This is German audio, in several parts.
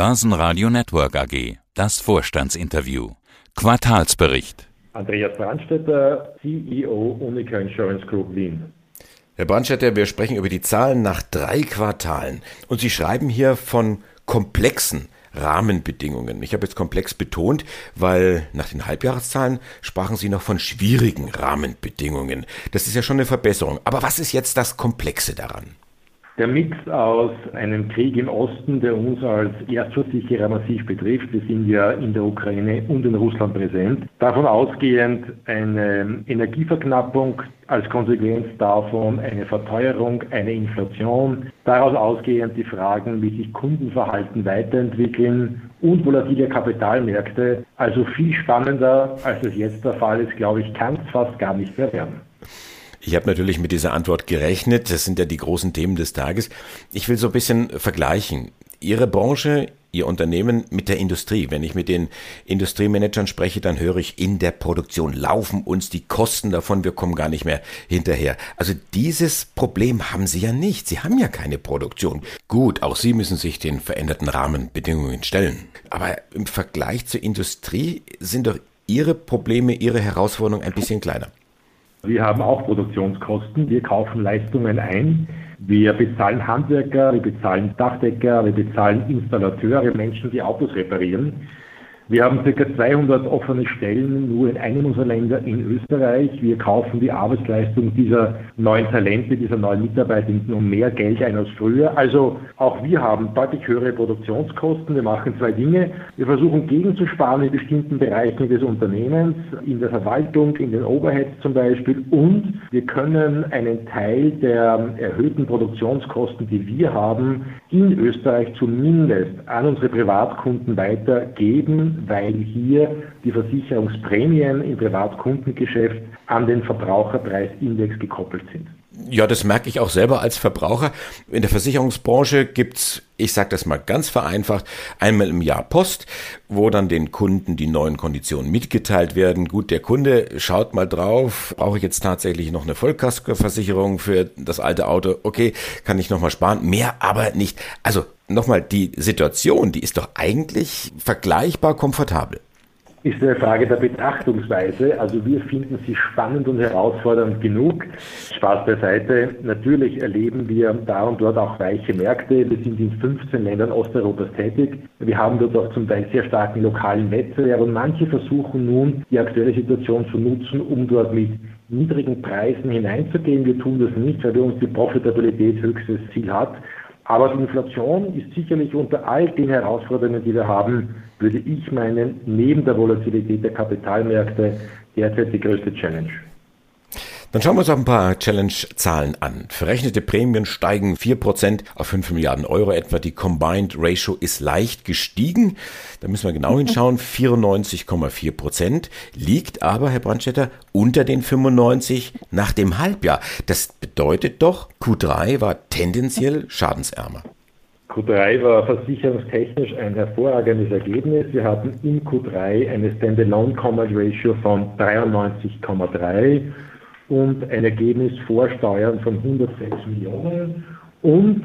Börsenradio Network AG. Das Vorstandsinterview. Quartalsbericht. Andreas Brandstetter, CEO Unica Insurance Group Wien. Herr Brandstetter, wir sprechen über die Zahlen nach drei Quartalen. Und Sie schreiben hier von komplexen Rahmenbedingungen. Ich habe jetzt komplex betont, weil nach den Halbjahreszahlen sprachen Sie noch von schwierigen Rahmenbedingungen. Das ist ja schon eine Verbesserung. Aber was ist jetzt das Komplexe daran? Der Mix aus einem Krieg im Osten, der uns als Erstversicherer massiv betrifft, wir sind ja in der Ukraine und in Russland präsent, davon ausgehend eine Energieverknappung, als Konsequenz davon eine Verteuerung, eine Inflation, daraus ausgehend die Fragen, wie sich Kundenverhalten weiterentwickeln und volatile Kapitalmärkte. Also viel spannender, als es jetzt der Fall ist, glaube ich, kann es fast gar nicht mehr werden. Ich habe natürlich mit dieser Antwort gerechnet. Das sind ja die großen Themen des Tages. Ich will so ein bisschen vergleichen. Ihre Branche, Ihr Unternehmen mit der Industrie. Wenn ich mit den Industriemanagern spreche, dann höre ich, in der Produktion laufen uns die Kosten davon, wir kommen gar nicht mehr hinterher. Also dieses Problem haben Sie ja nicht. Sie haben ja keine Produktion. Gut, auch Sie müssen sich den veränderten Rahmenbedingungen stellen. Aber im Vergleich zur Industrie sind doch Ihre Probleme, Ihre Herausforderungen ein bisschen kleiner. Wir haben auch Produktionskosten. Wir kaufen Leistungen ein. Wir bezahlen Handwerker, wir bezahlen Dachdecker, wir bezahlen Installateure, Menschen, die Autos reparieren. Wir haben ca. 200 offene Stellen nur in einem unserer Länder in Österreich. Wir kaufen die Arbeitsleistung dieser neuen Talente, dieser neuen Mitarbeitenden um mehr Geld ein als früher. Also auch wir haben deutlich höhere Produktionskosten. Wir machen zwei Dinge. Wir versuchen gegenzusparen in bestimmten Bereichen des Unternehmens, in der Verwaltung, in den Overheads zum Beispiel. Und wir können einen Teil der erhöhten Produktionskosten, die wir haben, in Österreich zumindest an unsere Privatkunden weitergeben weil hier die Versicherungsprämien im Privatkundengeschäft an den Verbraucherpreisindex gekoppelt sind. Ja, das merke ich auch selber als Verbraucher. In der Versicherungsbranche gibt's, ich sage das mal ganz vereinfacht, einmal im Jahr Post, wo dann den Kunden die neuen Konditionen mitgeteilt werden. Gut, der Kunde schaut mal drauf, brauche ich jetzt tatsächlich noch eine Vollkaskoversicherung für das alte Auto? Okay, kann ich nochmal sparen, mehr aber nicht. Also nochmal, die Situation, die ist doch eigentlich vergleichbar komfortabel ist eine Frage der Betrachtungsweise. Also wir finden sie spannend und herausfordernd genug. Spaß beiseite. Natürlich erleben wir da und dort auch weiche Märkte. Wir sind in 15 Ländern Osteuropas tätig. Wir haben dort auch zum Teil sehr starken lokalen Wettbewerb und manche versuchen nun, die aktuelle Situation zu nutzen, um dort mit niedrigen Preisen hineinzugehen. Wir tun das nicht, weil bei uns die Profitabilität höchstes Ziel hat. Aber die Inflation ist sicherlich unter all den Herausforderungen, die wir haben, würde ich meinen, neben der Volatilität der Kapitalmärkte derzeit die größte Challenge. Dann schauen wir uns auch ein paar Challenge-Zahlen an. Verrechnete Prämien steigen 4% auf 5 Milliarden Euro etwa. Die Combined Ratio ist leicht gestiegen. Da müssen wir genau hinschauen. 94,4% liegt aber, Herr Brandstetter, unter den 95 nach dem Halbjahr. Das bedeutet doch, Q3 war tendenziell schadensärmer. Q3 war versicherungstechnisch ein hervorragendes Ergebnis. Wir hatten in Q3 eine Standalone Combined Ratio von 93,3 und ein Ergebnis vor Steuern von 106 Millionen. Und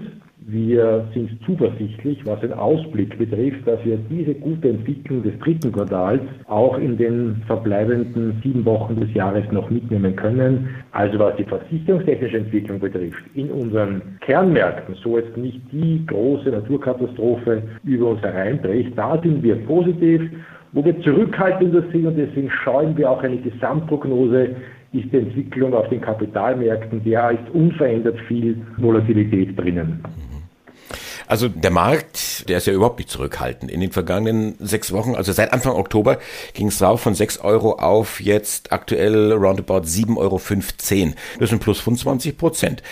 wir sind zuversichtlich, was den Ausblick betrifft, dass wir diese gute Entwicklung des dritten Quartals auch in den verbleibenden sieben Wochen des Jahres noch mitnehmen können. Also was die versicherungstechnische Entwicklung betrifft, in unseren Kernmärkten, so jetzt nicht die große Naturkatastrophe über uns hereinbricht, da sind wir positiv. Wo wir zurückhaltender sind und deswegen scheuen wir auch eine Gesamtprognose ist die Entwicklung auf den Kapitalmärkten, der ist unverändert viel Volatilität drinnen. Also der Markt, der ist ja überhaupt nicht zurückhaltend. In den vergangenen sechs Wochen, also seit Anfang Oktober, ging es rauf von 6 Euro auf jetzt aktuell roundabout 7,15 Euro. Das ist ein Plus von 20 Prozent.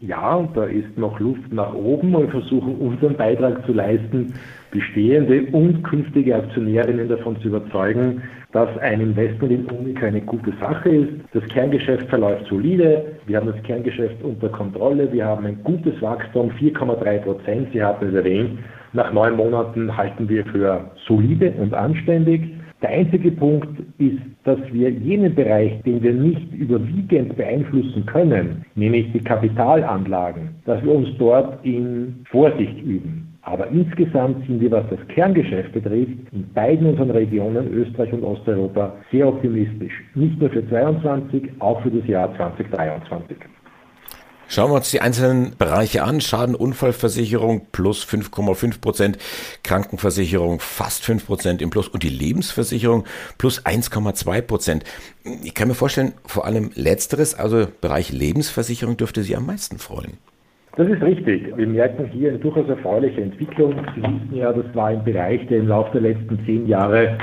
Ja, und da ist noch Luft nach oben und wir versuchen unseren Beitrag zu leisten, bestehende und künftige Aktionärinnen davon zu überzeugen, dass ein Investment in Unica eine gute Sache ist. Das Kerngeschäft verläuft solide. Wir haben das Kerngeschäft unter Kontrolle. Wir haben ein gutes Wachstum, 4,3 Prozent. Sie hatten es erwähnt. Nach neun Monaten halten wir für solide und anständig. Der einzige Punkt ist, dass wir jenen Bereich, den wir nicht überwiegend beeinflussen können, nämlich die Kapitalanlagen, dass wir uns dort in Vorsicht üben. Aber insgesamt sind wir, was das Kerngeschäft betrifft, in beiden unseren Regionen, Österreich und Osteuropa, sehr optimistisch. Nicht nur für 2022, auch für das Jahr 2023. Schauen wir uns die einzelnen Bereiche an. Schadenunfallversicherung plus 5,5 Prozent, Krankenversicherung fast 5 Prozent im Plus und die Lebensversicherung plus 1,2 Prozent. Ich kann mir vorstellen, vor allem letzteres, also Bereich Lebensversicherung, dürfte Sie am meisten freuen. Das ist richtig. Wir merken hier eine durchaus erfreuliche Entwicklung. Sie wissen ja, das war ein Bereich, der im Laufe der letzten zehn Jahre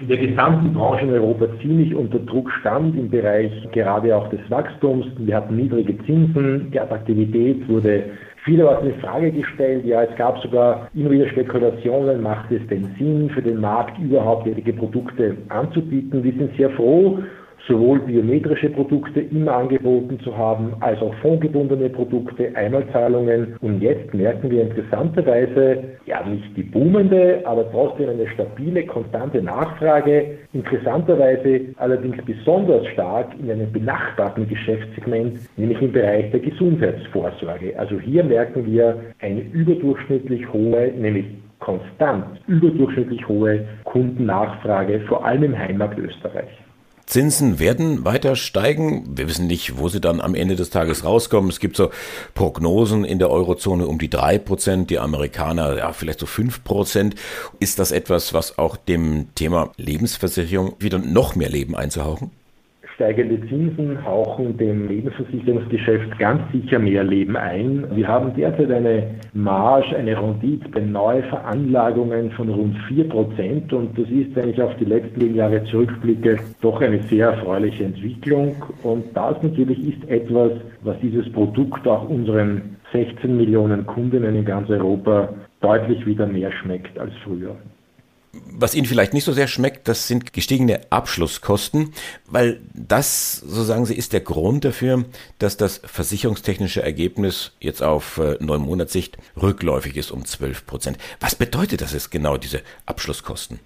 in der gesamten Branche in Europa ziemlich unter Druck stand im Bereich gerade auch des Wachstums. Wir hatten niedrige Zinsen, die Attraktivität wurde vielerorts in Frage gestellt. Ja, es gab sogar immer wieder Spekulationen, macht es denn Sinn für den Markt überhaupt jährige Produkte anzubieten. Wir sind sehr froh, sowohl biometrische Produkte immer angeboten zu haben, als auch fondgebundene Produkte, Einmalzahlungen. Und jetzt merken wir interessanterweise, ja nicht die boomende, aber trotzdem eine stabile, konstante Nachfrage. Interessanterweise allerdings besonders stark in einem benachbarten Geschäftssegment, nämlich im Bereich der Gesundheitsvorsorge. Also hier merken wir eine überdurchschnittlich hohe, nämlich konstant überdurchschnittlich hohe Kundennachfrage, vor allem im Heimatmarkt Österreich. Zinsen werden weiter steigen. Wir wissen nicht, wo sie dann am Ende des Tages rauskommen. Es gibt so Prognosen in der Eurozone um die drei Prozent, die Amerikaner ja vielleicht so fünf Prozent. Ist das etwas, was auch dem Thema Lebensversicherung wieder noch mehr Leben einzuhauchen? Steigende Zinsen hauchen dem Lebensversicherungsgeschäft ganz sicher mehr Leben ein. Wir haben derzeit eine Marge, eine Rendite bei Neuveranlagungen von rund 4% und das ist, wenn ich auf die letzten Jahre zurückblicke, doch eine sehr erfreuliche Entwicklung. Und das natürlich ist etwas, was dieses Produkt auch unseren 16 Millionen Kundinnen in ganz Europa deutlich wieder mehr schmeckt als früher. Was Ihnen vielleicht nicht so sehr schmeckt, das sind gestiegene Abschlusskosten, weil das, so sagen Sie, ist der Grund dafür, dass das versicherungstechnische Ergebnis jetzt auf äh, neun Monatssicht rückläufig ist um 12 Prozent. Was bedeutet das jetzt genau, diese Abschlusskosten?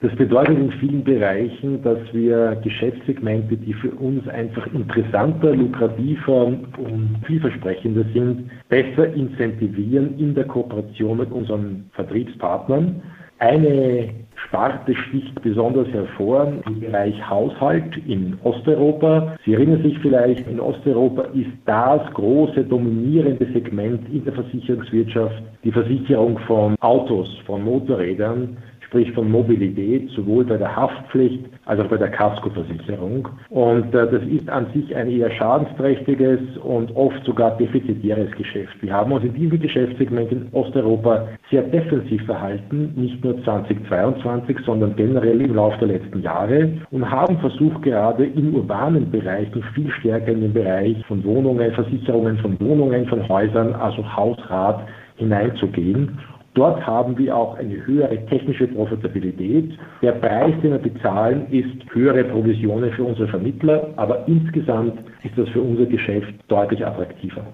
Das bedeutet in vielen Bereichen, dass wir Geschäftssegmente, die für uns einfach interessanter, lukrativer und vielversprechender sind, besser incentivieren in der Kooperation mit unseren Vertriebspartnern eine Sparte sticht besonders hervor im Bereich Haushalt in Osteuropa. Sie erinnern sich vielleicht, in Osteuropa ist das große dominierende Segment in der Versicherungswirtschaft die Versicherung von Autos, von Motorrädern sprich von Mobilität, sowohl bei der Haftpflicht als auch bei der Kaskoversicherung. Und äh, das ist an sich ein eher schadensträchtiges und oft sogar defizitäres Geschäft. Wir haben uns in diesem Geschäftssegment in Osteuropa sehr defensiv verhalten, nicht nur 2022, sondern generell im Laufe der letzten Jahre und haben versucht, gerade in urbanen Bereichen viel stärker in den Bereich von Wohnungen, Versicherungen von Wohnungen, von Häusern, also Hausrat hineinzugehen Dort haben wir auch eine höhere technische Profitabilität. Der Preis, den wir bezahlen, ist höhere Provisionen für unsere Vermittler, aber insgesamt ist das für unser Geschäft deutlich attraktiver.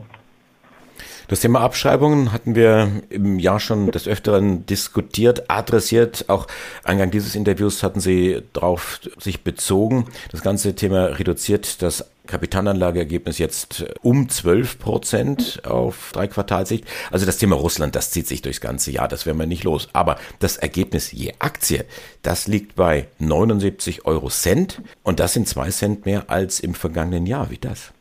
Das Thema Abschreibungen hatten wir im Jahr schon des Öfteren diskutiert, adressiert. Auch Eingang dieses Interviews hatten Sie darauf sich bezogen. Das ganze Thema reduziert das Kapitalanlageergebnis jetzt um 12 Prozent auf drei Quartalsicht. Also das Thema Russland, das zieht sich durchs ganze Jahr, das werden wir nicht los. Aber das Ergebnis je Aktie, das liegt bei 79 Euro Cent und das sind zwei Cent mehr als im vergangenen Jahr. Wie das?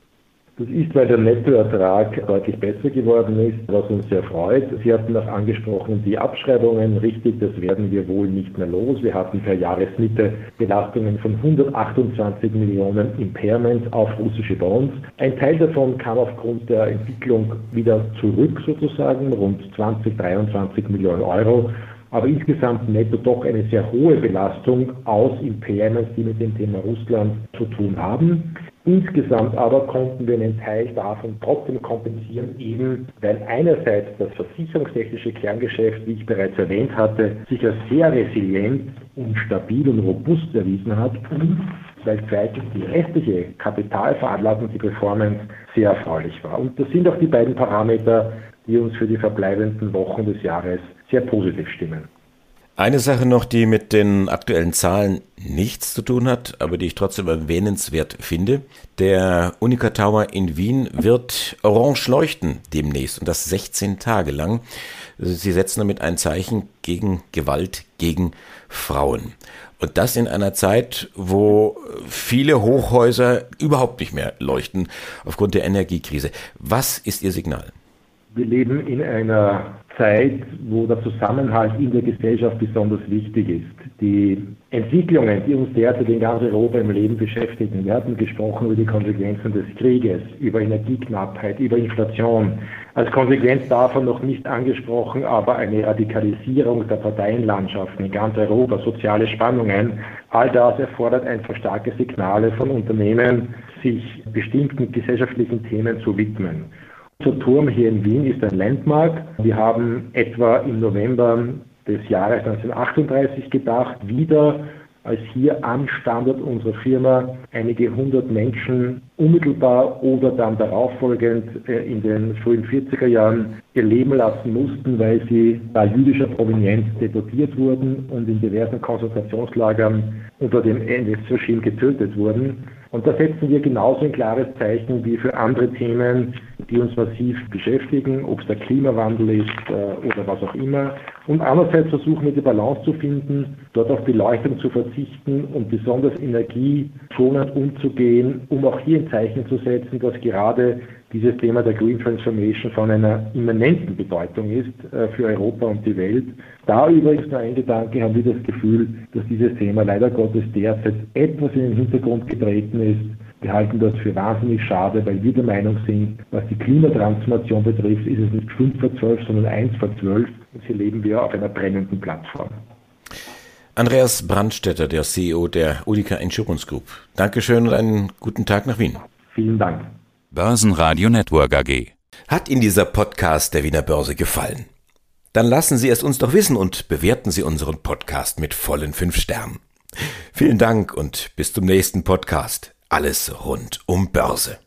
Das ist, weil der Nettoertrag deutlich besser geworden ist, was uns sehr freut. Sie hatten auch angesprochen, die Abschreibungen, richtig, das werden wir wohl nicht mehr los. Wir hatten per Jahresmitte Belastungen von 128 Millionen Impairments auf russische Bonds. Ein Teil davon kam aufgrund der Entwicklung wieder zurück sozusagen, rund 20, 23 Millionen Euro aber insgesamt netto doch eine sehr hohe Belastung aus Impairments, die mit dem Thema Russland zu tun haben. Insgesamt aber konnten wir einen Teil davon trotzdem kompensieren, eben weil einerseits das versicherungstechnische Kerngeschäft, wie ich bereits erwähnt hatte, sich als sehr resilient und stabil und robust erwiesen hat und weil zweitens die restliche Kapitalveranlagung, die Performance sehr erfreulich war. Und das sind auch die beiden Parameter, die uns für die verbleibenden Wochen des Jahres sehr positiv stimmen. Eine Sache noch, die mit den aktuellen Zahlen nichts zu tun hat, aber die ich trotzdem erwähnenswert finde. Der Unica Tower in Wien wird orange leuchten demnächst und das 16 Tage lang. Sie setzen damit ein Zeichen gegen Gewalt gegen Frauen. Und das in einer Zeit, wo viele Hochhäuser überhaupt nicht mehr leuchten aufgrund der Energiekrise. Was ist Ihr Signal? Wir leben in einer Zeit, wo der Zusammenhalt in der Gesellschaft besonders wichtig ist. Die Entwicklungen, die uns derzeit in ganz Europa im Leben beschäftigen, wir hatten gesprochen über die Konsequenzen des Krieges, über Energieknappheit, über Inflation. Als Konsequenz davon noch nicht angesprochen, aber eine Radikalisierung der Parteienlandschaften in ganz Europa, soziale Spannungen. All das erfordert einfach starke Signale von Unternehmen, sich bestimmten gesellschaftlichen Themen zu widmen. Unser Turm hier in Wien ist ein Landmark. Wir haben etwa im November des Jahres 1938 gedacht, wieder als hier am Standort unserer Firma einige hundert Menschen unmittelbar oder dann darauffolgend äh, in den frühen 40er Jahren ihr Leben lassen mussten, weil sie bei jüdischer Provenienz deportiert wurden und in diversen Konzentrationslagern unter dem NS-Regime getötet wurden. Und da setzen wir genauso ein klares Zeichen wie für andere Themen, die uns massiv beschäftigen, ob es der Klimawandel ist äh, oder was auch immer. Und andererseits versuchen wir die Balance zu finden, dort auf Beleuchtung zu verzichten und besonders energieschonend umzugehen, um auch hier ein Zeichen zu setzen, dass gerade dieses Thema der Green Transformation von einer immanenten Bedeutung ist äh, für Europa und die Welt. Da übrigens nur ein Gedanke, haben wir das Gefühl, dass dieses Thema leider Gottes derzeit etwas in den Hintergrund getreten ist. Wir halten das für wahnsinnig schade, weil wir der Meinung sind, was die Klimatransformation betrifft, ist es nicht 5 vor 12, sondern 1 vor 12. Und hier leben wir auf einer brennenden Plattform. Andreas Brandstetter, der CEO der Unica Insurance Group. Dankeschön und einen guten Tag nach Wien. Vielen Dank. Börsenradio Network AG. Hat Ihnen dieser Podcast der Wiener Börse gefallen? Dann lassen Sie es uns doch wissen und bewerten Sie unseren Podcast mit vollen fünf Sternen. Vielen Dank und bis zum nächsten Podcast. Alles rund um Börse.